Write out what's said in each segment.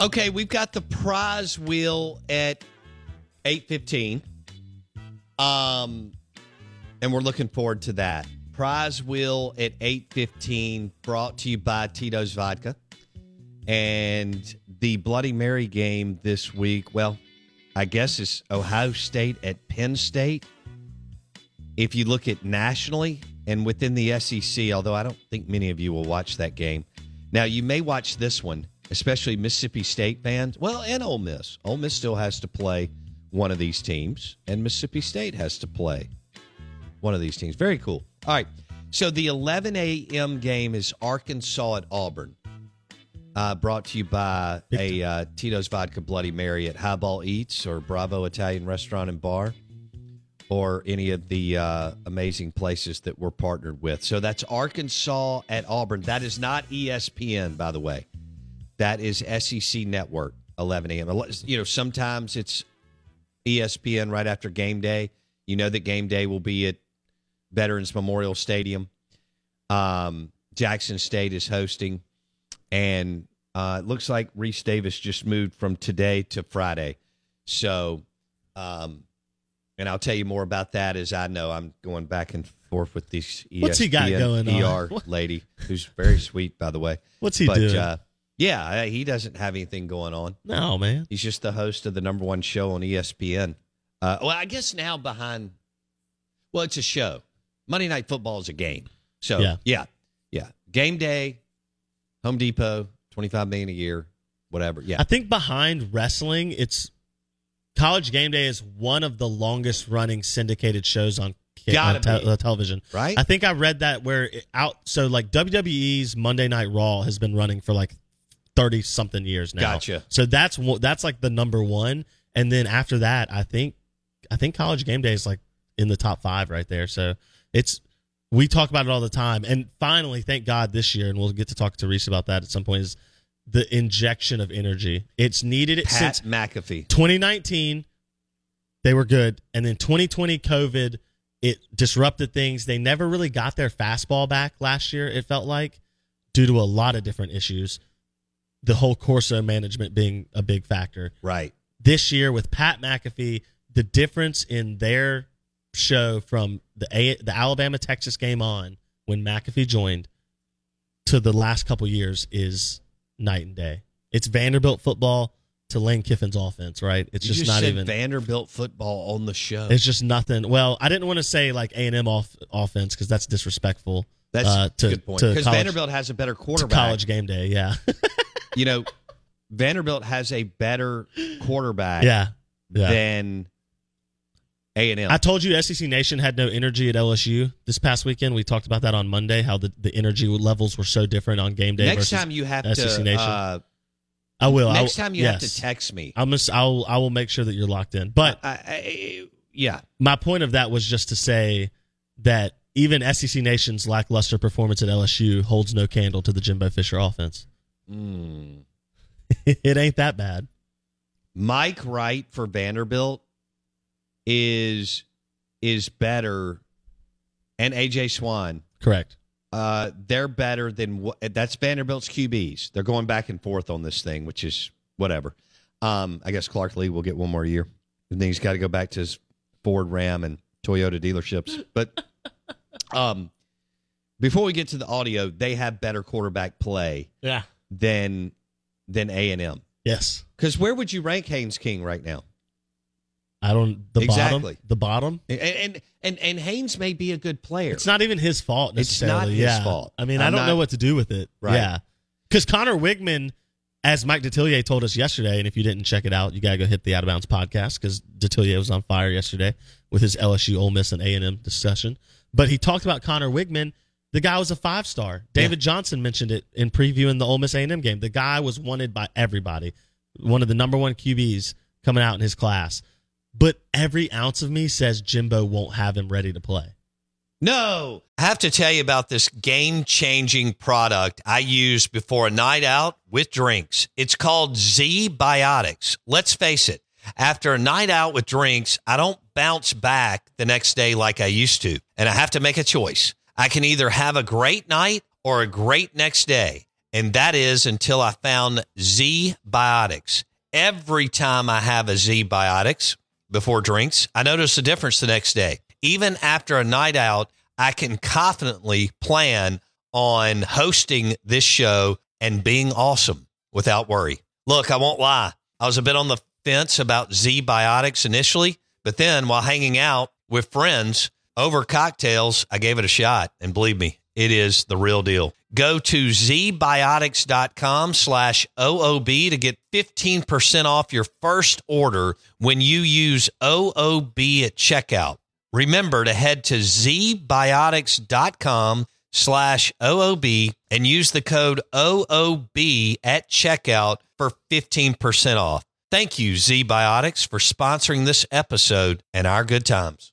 Okay, we've got the prize wheel at eight fifteen, um, and we're looking forward to that. Prize wheel at eight fifteen, brought to you by Tito's Vodka, and the Bloody Mary game this week. Well, I guess it's Ohio State at Penn State. If you look at nationally and within the SEC, although I don't think many of you will watch that game. Now you may watch this one especially Mississippi State fans. Well, and Ole Miss. Ole Miss still has to play one of these teams, and Mississippi State has to play one of these teams. Very cool. All right. So the 11 a.m. game is Arkansas at Auburn. Uh, brought to you by a uh, Tito's Vodka Bloody Mary at Highball Eats or Bravo Italian Restaurant and Bar or any of the uh, amazing places that we're partnered with. So that's Arkansas at Auburn. That is not ESPN, by the way. That is SEC Network, 11 a.m. You know, sometimes it's ESPN right after game day. You know that game day will be at Veterans Memorial Stadium. Um, Jackson State is hosting, and uh, it looks like Rece Davis just moved from today to Friday. So, um, and I'll tell you more about that as I know I'm going back and forth with this ESPN What's he got going ER on? lady, who's very sweet, by the way. What's he but, doing? Uh, yeah, he doesn't have anything going on. No, man. He's just the host of the number one show on ESPN. Uh, well, I guess now behind. Well, it's a show. Monday Night Football is a game. So Yeah. yeah, yeah. Game day, Home Depot, twenty five million a year, whatever. Yeah, I think behind wrestling, it's College Game Day is one of the longest running syndicated shows on, on te- uh, television. right. I think I read that where it out so like WWE's Monday Night Raw has been running for like thirty something years now. Gotcha. So that's that's like the number one, and then after that, I think I think College Game Day is like in the top five right there. So it's we talk about it all the time, and finally, thank God this year, and we'll get to talk to Rece about that at some point. Is the injection of energy? It's needed it Pat since McAfee. 2019 they were good and then 2020 covid it disrupted things they never really got their fastball back last year it felt like due to a lot of different issues the whole corso management being a big factor Right. this year with pat mcafee the difference in their show from the a- the alabama texas game on when mcafee joined to the last couple years is night and day it's vanderbilt football to Lane Kiffin's offense, right? It's just, just not even. Vanderbilt football on the show. It's just nothing. Well, I didn't want to say like A and M off offense because that's disrespectful. That's uh, to, a good point. Because Vanderbilt has a better quarterback. college game day. Yeah, You know, Vanderbilt has a better quarterback Yeah. Yeah. than A and. I told you SEC Nation had no energy at LSU this past weekend. We talked about that on Monday, how the, the energy levels were so different on game day. Next time you have SEC to. Nation. Uh, I will. I next will- time you have to text me. I'm just, I'll, I will make sure that you're locked in. But I, I, yeah, my point of that was just to say that even SEC Nation's lackluster performance at LSU holds no candle to the Jimbo Fisher offense. Mm. it ain't that bad. Mike Wright for Vanderbilt is is better, and AJ Swann. Correct. Uh, they're better than what that's Vanderbilt's QBs. They're going back and forth on this thing, which is whatever. Um, I guess Clark Lea will get one more year, and then he's got to go back to his Ford, Ram, and Toyota dealerships. But um, before we get to the audio, they have better quarterback play Yeah. Than than A and M. Yes. Because where would you rank Haynes King right now? I don't. The Exactly. bottom. The bottom. And and and, and Haynes may be a good player. It's not even his fault It's not necessarily. his yeah. fault. I mean, I I'm don't not- know what to do with it. Right. Yeah. Because Conner Weigman, as Mike Detillier told us yesterday, and if you didn't check it out, you got to go hit the Out of Bounds podcast because Detillier was on fire yesterday with his LSU, Ole Miss, and A and M discussion. But he talked about Conner Weigman. The guy was a five star. David Johnson mentioned it in previewing the Ole Miss A and M game. The guy was wanted by everybody. One of the number one QBs coming out in his class. But every ounce of me says Jimbo won't have him ready to play. No. I have to tell you about this game changing product I use before a night out with drinks. It's called ZBiotics. Let's face it, after a night out with drinks, I don't bounce back the next day like I used to. And I have to make a choice. I can either have a great night or a great next day. And that is until I found Z Biotics. Every time I have a ZBiotics before drinks, I notice a difference the next day. Even after a night out, I can confidently plan on hosting this show and being awesome without worry. Look, I won't lie. I was a bit on the fence about ZBiotics initially, but then while hanging out with friends over cocktails, I gave it a shot. And believe me, it is the real deal. Go to zbiotics.com slash OOB to get 15% off your first order when you use OOB at checkout. Remember to head to zbiotics.com slash OOB and use the code OOB at checkout for 15% off. Thank you, ZBiotics, for sponsoring this episode and our good times.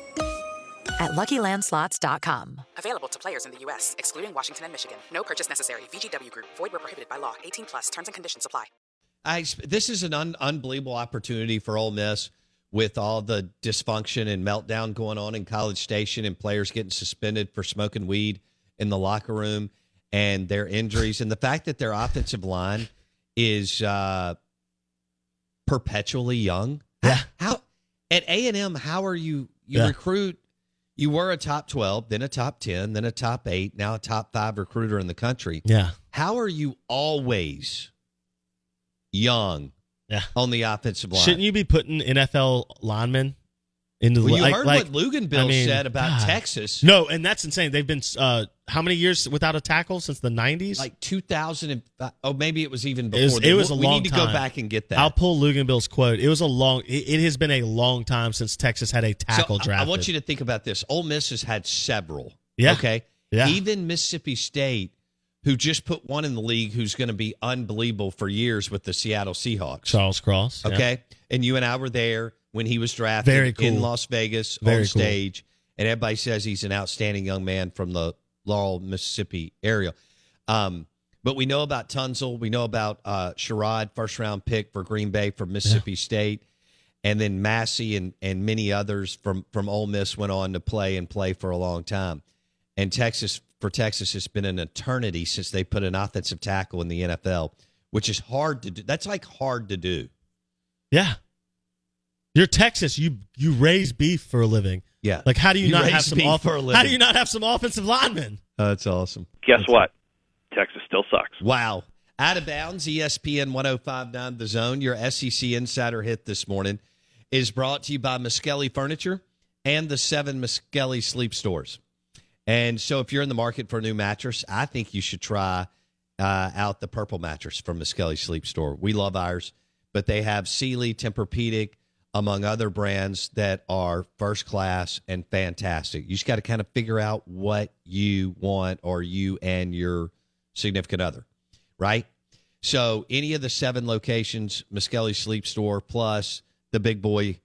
at luckylandslots.com. Available to players in the U.S., excluding Washington and Michigan. No purchase necessary. VGW Group, void where prohibited by law. 18 plus terms and conditions apply. I, this is an un, unbelievable opportunity for Ole Miss with all the dysfunction and meltdown going on in College Station and players getting suspended for smoking weed in the locker room and their injuries and the fact that their offensive line is uh, perpetually young. Yeah. How at A and M? How are you? You Yeah. recruit. You were a top twelve, then a top ten, then a top eight, now a top five recruiter in the country. Yeah. How are you always young Yeah. on the offensive line? Shouldn't you be putting NFL linemen into the Well, you like, heard like- what Luganbill I mean, said about God. Texas. No, and that's insane. They've been uh, how many years without a tackle since the nineties? Like 2000 and oh maybe it was even It before. was- it was a we long need to go back and get that. I'll pull Luganbill's quote. It was a long. It, it has been a long time since Texas had a tackle so draft. I want you to think about this. Ole Miss has had several. Yeah. Okay. Yeah. Even Mississippi State, who just put one in the league, who's going to be unbelievable for years with the Seattle Seahawks. Charles Cross. yeah. Okay. And you and I were there when he was drafted Very cool. in Las Vegas Very on cool. stage. And everybody says he's an outstanding young man from the Laurel, Mississippi area. Um, but we know about Tunsil. We know about uh, Sherrod, first round pick for Green Bay for Mississippi State. And then Massey and, and many others from, from Ole Miss went on to play and play for a long time. And Texas, for Texas, it's been an eternity since they put an offensive tackle in the NFL, which is hard to do. That's like hard to do. Yeah. You're Texas. You you raise beef for a living. Yeah. Like, how do you, You not have some off- for a How do you not have some offensive linemen? Oh, that's awesome. Guess what? Texas still sucks. Wow. Out of bounds, ESPN 1059 The Zone, your SEC Insider hit this morning, is brought to you by Miskelly Furniture and the seven Miskelly Sleep Stores. And so if you're in the market for a new mattress, I think you should try uh, out the purple mattress from Miskelly Sleep Store. We love ours, but they have Sealy, Tempur-Pedic, among other brands that are first class and fantastic. You just got to kind of figure out what you want or you and your significant other, right? So any of the seven locations, Miskelly Sleep Store plus the Big Boy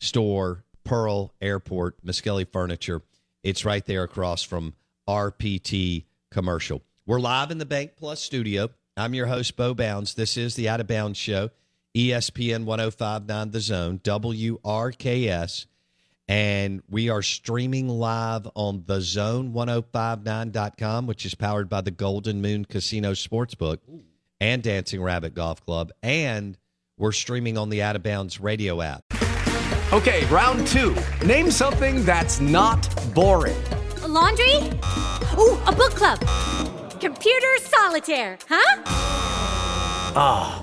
Store, Pearl Airport, Miskelly Furniture, it's right there across from RPT Commercial. We're live in the Bank Plus studio. I'm your host, Bo Bounds. This is the Out of Bounds Show, ESPN 1059 The Zone, WRKS. And we are streaming live on the zone1059.com, which is powered by the Golden Moon Casino Sportsbook and Dancing Rabbit Golf Club. And we're streaming on the Out of Bounds radio app. Okay, round two. Name something that's not boring. A laundry? Ooh, a book club. Computer solitaire, huh? Ah,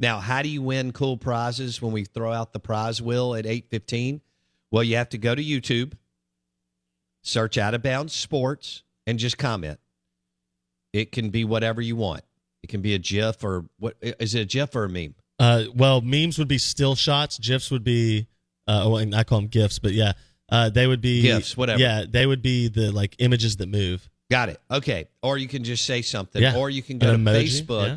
Now, how do you win cool prizes when we throw out the prize wheel at 815? Well, you have to go to YouTube, search Out of Bounds Sports, and just comment. It can be whatever you want. It can be a GIF or what is it a GIF or a meme? Uh, well, memes would be still shots. GIFs would be, uh, well, I call them GIFs, but yeah, uh, they would be GIFs, whatever. Yeah, they would be the like images that move. Got it. Okay. Or you can just say something. Yeah. Or you can go An to emoji, Facebook. yeah.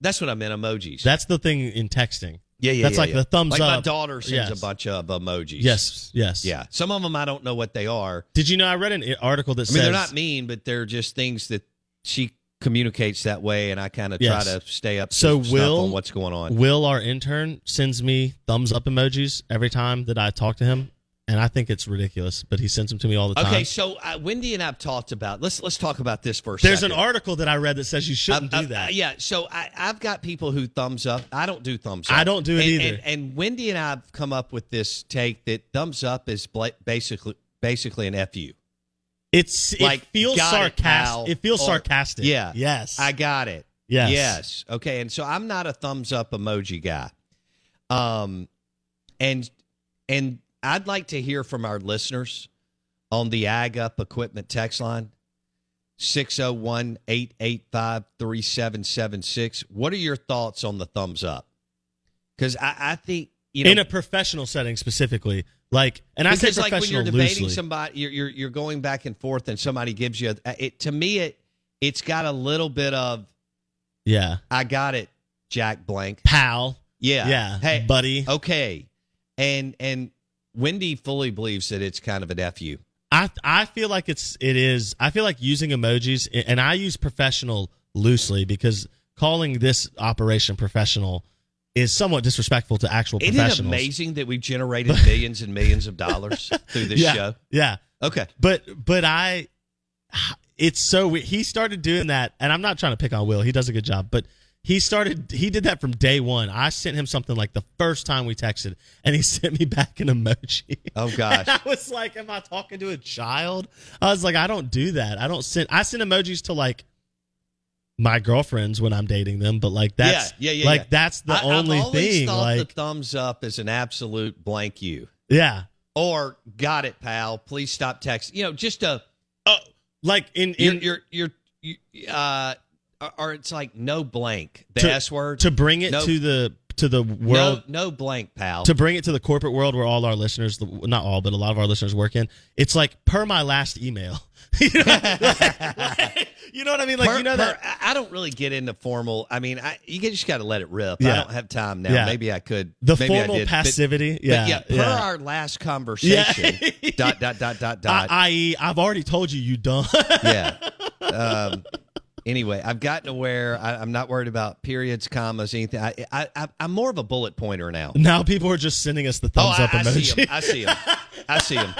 That's what I meant, emojis. That's the thing in texting. yeah, yeah. That's yeah, like yeah. the thumbs like up. my daughter sends Yes. a bunch of emojis. Yes, yes. Yeah. Some of them I don't know what they are. Did you know I read an article that I says mean, they're not mean, but they're just things that she communicates that way, and I kind of Yes. try to stay up. So Will, on what's going on? Will, our intern, sends me thumbs up emojis every time that I talk to him, and I think it's ridiculous, but he sends them to me all the time. Okay, so uh, Wendy and I've talked about. Let's let's talk about this first. There's second. an article that I read that says you shouldn't Uh, do uh, that. uh, yeah, so I, I've got people who thumbs up. I don't do thumbs up. I don't do it And- either. And, and Wendy and I've come up with this take that thumbs up is basically basically an fu. It's it feels got it, sarcastic. It, feels or- sarcastic. Yeah. Yes. I got it. Yes. Yes. Okay. And so I'm not a thumbs up emoji guy. Um, and and I'd like to hear from our listeners on the Ag Up Equipment text line 601 885 3776. What are your thoughts on the thumbs up? Because I, I think, you know, in a professional setting specifically, like, and I say like when you're debating loosely. somebody, you're, you're you're going back and forth, and somebody gives you a, it. To me, it it's got a little bit of yeah, I got it, Jack Blank. pal. Yeah, Yeah, Hey, buddy. Okay, and and Wendy fully believes that it's kind of an fu. I I feel like it's it is. I feel like using emojis, and I use professional loosely because calling this operation professional is somewhat disrespectful to actual Isn't it professionals. amazing that we've generated millions and millions of dollars through this yeah, show? Yeah. Okay, But but I, it's so he started doing that, and I'm not trying to pick on Will. He does a good job, but he started. He did that from day one. I sent him something like the first time we texted, and he sent me back an emoji. Oh gosh. I was like, "Am I talking to a child?" I was like, "I don't do that. I don't send. I send emojis to like my girlfriends when I'm dating them, but like that's yeah, yeah, yeah, like yeah. that's the I, only thing. Thought Like, the thumbs up is an absolute blank you. yeah, Or got it, pal. Please stop texting. You know, just a like in in you're, you're, uh, or- it's like no blank. The to, S word to bring it No- to the to the world No, no blank, pal. to bring it to the corporate world where all our listeners, not all, but a lot of our listeners work in. It's like per my last email. you, know? Like- like- you know what I mean? Like Per- you know per- that. I don't really get into formal. I mean, I, you just got to let it rip. I don't have time now. Yeah. Maybe I could. The Maybe I formal did, passivity, but yeah, yeah. Per yeah. our last conversation. dot dot dot dot dot. I, i.e., I've already told you you don't. yeah. Um, anyway, I've gotten to where I, I'm not worried about periods, commas, anything. I, I, I, I'm more of a bullet pointer now. now people are just sending us the Oh, thumbs I, up I emoji. see them. I see them. I see them.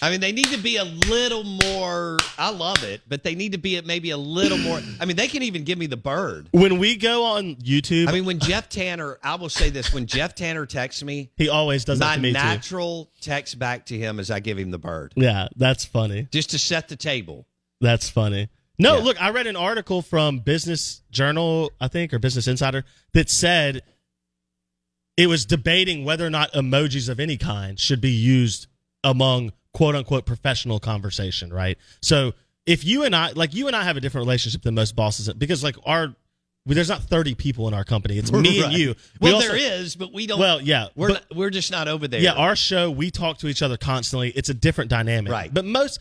I mean, they need to be a little more. I love it, but they need to be maybe a little more. I mean, they can even give me the bird. when we go on YouTube, I mean, when Jeff Tanner, I will say this: when Jeff Tanner texts me, he always does that my to me too. natural text back to him is I give him the bird, Yeah, that's funny. just to set the table. That's funny. No, Yeah. look, I read an article from Business Journal, I think, or Business Insider that said it was debating whether or not emojis of any kind should be used among quote unquote professional conversation, right? So if you and I, like you and I have a different relationship than most bosses because like our, there's not 30 people in our company. It's me and you. We Well, also- there is, but we don't. Well, yeah, we're but- not, we're just not over there. yeah, our show we talk to each other constantly. It's a different dynamic, Right. But most,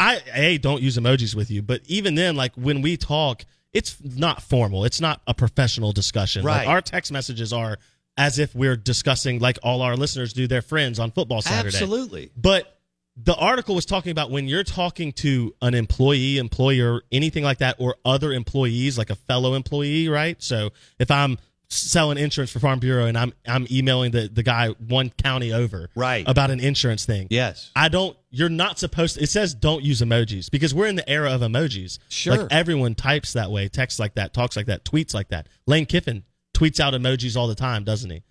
I a don't use emojis with you, but even then, like when we talk, it's not formal. It's not a professional discussion. Like, Right. our text messages are as if we're discussing like all our listeners do their friends on football Saturday. absolutely. But the article was talking about when you're talking to an employee, employer, anything like that, or other employees, like a fellow employee, right? So if I'm selling insurance for Farm Bureau and I'm I'm emailing the, the guy one county over Right. about an insurance thing. Yes. I don't you're not supposed to, it says don't use emojis because we're in the era of emojis. Sure. Like everyone types that way, texts like that, talks like that, tweets like that. Lane Kiffin tweets out emojis all the time, doesn't he?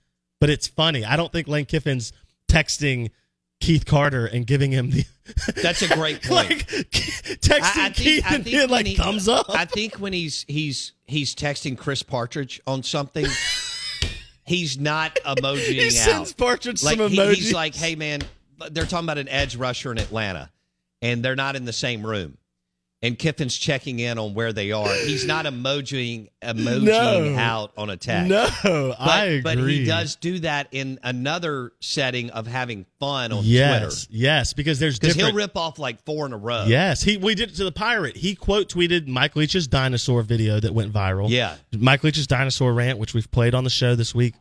But it's funny. I don't think Lane Kiffin's texting Keith Carter and giving him the That's a great point. like texting Keith and being like he- thumbs up. I think when he's he's he's texting Chris Partridge on something, he's not emojiing He out. sends Partridge like, some he- emojis. he's like, "Hey man, they're talking about an edge rusher in Atlanta, and they're not in the same room." And Kiffin's checking in on where they are. He's not emojiing emojiing No. out on a text. No, but, I agree. But he does do that in another setting of having fun on yes, Twitter yes, because there's because he'll rip off like four in a row. Yes, he we did it to the pirate. He quote tweeted Mike Leach's dinosaur video that went viral. Yeah. Mike Leach's dinosaur rant, which we've played on the show this week.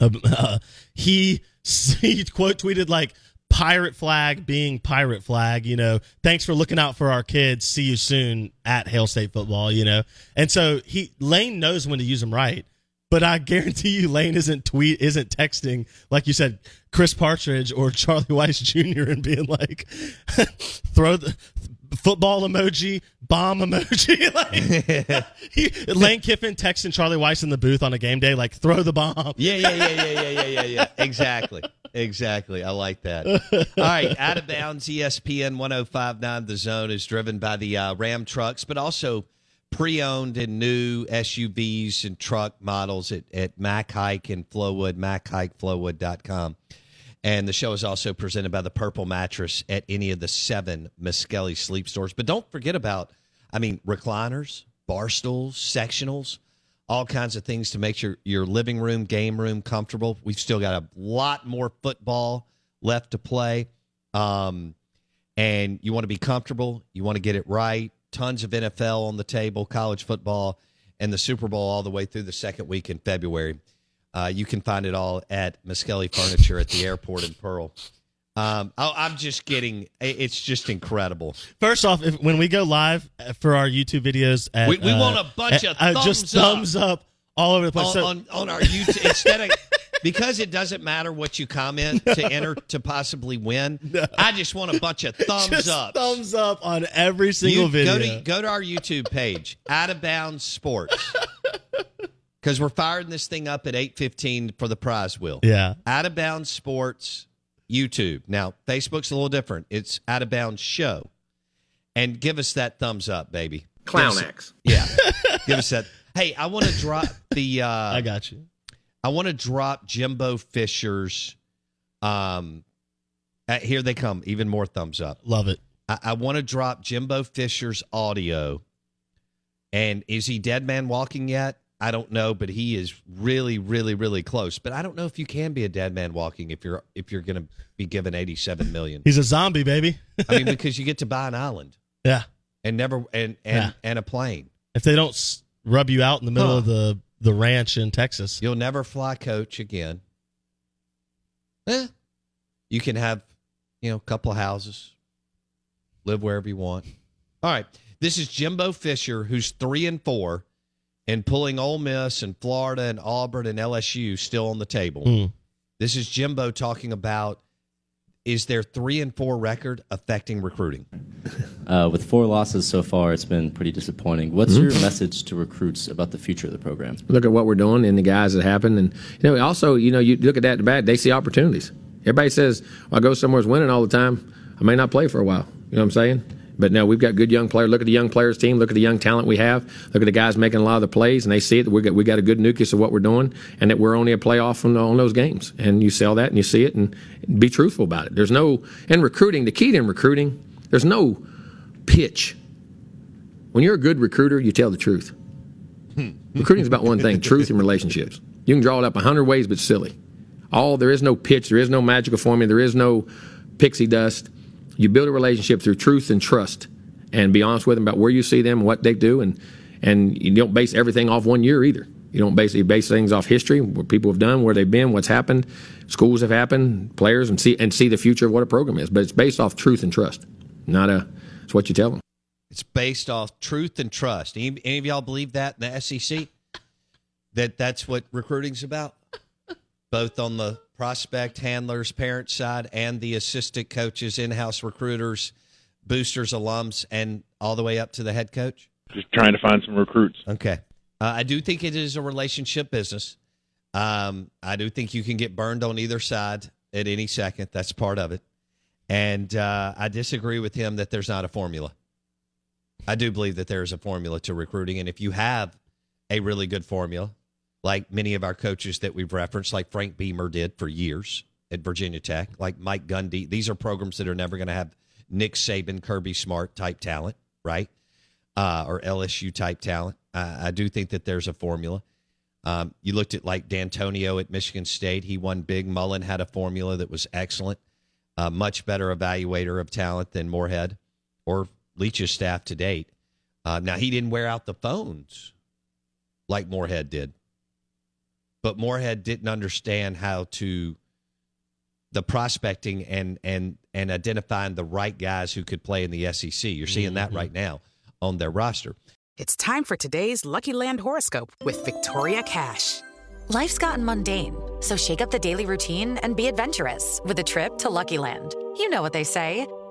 Uh, he he quote tweeted like pirate flag being pirate flag. You know, thanks for looking out for our kids. See you soon at Hail State football. You know, and so he Lane knows when to use them right. But I guarantee you, Lane isn't tweet isn't texting like you said, Chris Partridge or Charlie Weis Jr. and being like, throw the football emoji, bomb emoji. like, he, Lane Kiffin texting Charlie Weis in the booth on a game day, like throw the bomb. Yeah, yeah, yeah, yeah, yeah, yeah, yeah, yeah. Exactly. Exactly. I like that. All right. Out of bounds, ESPN 1059 The Zone is driven by the uh, Ram trucks, but also pre owned and new SUVs and truck models at, at Mac Haik and Flowood, MacHaikFlowood.com. And the show is also presented by the Purple Mattress at any of the seven Miskelly sleep stores. But don't forget about, I mean, recliners, bar stools, sectionals, all kinds of things to make your, your living room, game room comfortable. We've still got a lot more football left to play. Um, and you want to be comfortable, you want to get it right. Tons of NFL on the table, college football, and the Super Bowl all the way through the second week in February. Uh, you can find it all at Miskelly Furniture at the airport in Pearl. Um, I, I'm just getting, it's just incredible. First off, if, when we go live uh, for our YouTube videos, at, We- we uh, want a bunch uh, of uh, just thumbs up. up all over the place. on, So- on, on our YouTube instead of because it doesn't matter what you comment to enter to possibly win. I just want a bunch of thumbs up. thumbs up on every single You- video. Go to go to our YouTube page, Out of Bounds Sports. Because we're firing this thing up at 8.15 for the prize wheel. Yeah. Out of Bounds Sports YouTube. Now, Facebook's a little different. It's Out of Bounds Show. And give us that thumbs up, baby. Clown X. Yeah. give us that. Hey, I want to drop the. Uh, I got you. I want to drop Jimbo Fisher's. Um, uh, here they come. Even more thumbs up. Love it. I, I want to drop Jimbo Fisher's audio. And is he dead man walking yet? I don't know, but he is really, really, really close. But I don't know if you can be a dead man walking if you're if you're going to be given eighty seven million. He's a zombie, baby. I mean, because you get to buy an island yeah. and never and and Yeah. and a plane. If they don't rub you out in the middle Huh. of the the ranch in Texas, You'll never fly coach again. Eh, you can have, you know, a couple of houses, live wherever you want. All right. This is Jimbo Fisher, who's three and four, and pulling Ole Miss and Florida and Auburn and LSU still on the table. Mm. This is Jimbo talking about is their three and four record affecting recruiting? Uh, with four losses so far, it's been pretty disappointing. What's Mhm. your message to recruits about the future of the program? look at what we're doing and the guys that happen. And you know, also, you know, you look at that bad, they see opportunities. Everybody says, I go somewhere's winning all the time. I may not play for a while. You know what I'm saying? But no, we've got good young players. Look at the young players team. Look at the young talent we have. Look at the guys making a lot of the plays, and they see it. We got we got a good nucleus of what we're doing, and that we're only a playoff on, on those games. And you sell that, and you see it, and be truthful about it. There's no in recruiting. The key to in recruiting, there's no pitch. When you're a good recruiter, you tell the truth. Hmm. Recruiting is about one thing: truth and relationships. You can draw it up a hundred ways, but silly. All there is no pitch, there is no magical formula, there is no pixie dust. You build a relationship through truth and trust, and be honest with them about where you see them, what they do, and and you don't base everything off one year either. You don't basically base things off history, what people have done, where they've been, what's happened, schools have happened, players, and see and see the future of what a program is. But it's based off truth and trust, not a. It's what you tell them. It's based off truth and trust. Any, any of y'all believe that in the SEC? That that's what recruiting's about? Both on the prospect, handlers, parent side, and the assistant coaches, in house recruiters, boosters, alums, and all the way up to the head coach? Just trying to find some recruits. Okay. Uh, I do think it is a relationship business. Um, I do think you can get burned on either side at any second. That's part of it. And uh, I disagree with him that there's not a formula. I do believe that there is a formula to recruiting. And if you have a really good formula, like many of our coaches that we've referenced, like Frank Beamer did for years at Virginia Tech, like Mike Gundy, these are programs that are never going to have Nick Saban, Kirby Smart type talent, right? Uh, or LSU type talent. I do think that there's a formula. Um, you looked at like D'Antonio at Michigan State. He won big. Mullen had a formula that was excellent. A much better evaluator of talent than Moorhead or Leach's staff to date. Uh, now, he didn't wear out the phones like Moorhead did, but Moorhead didn't understand how to the prospecting and and and identifying the right guys who could play in the SEC. You're seeing that mm-hmm. right now on their roster. It's time for today's Lucky Land horoscope with Victoria Cash. Life's gotten mundane, so shake up the daily routine and be adventurous with a trip to Lucky Land. You know what they say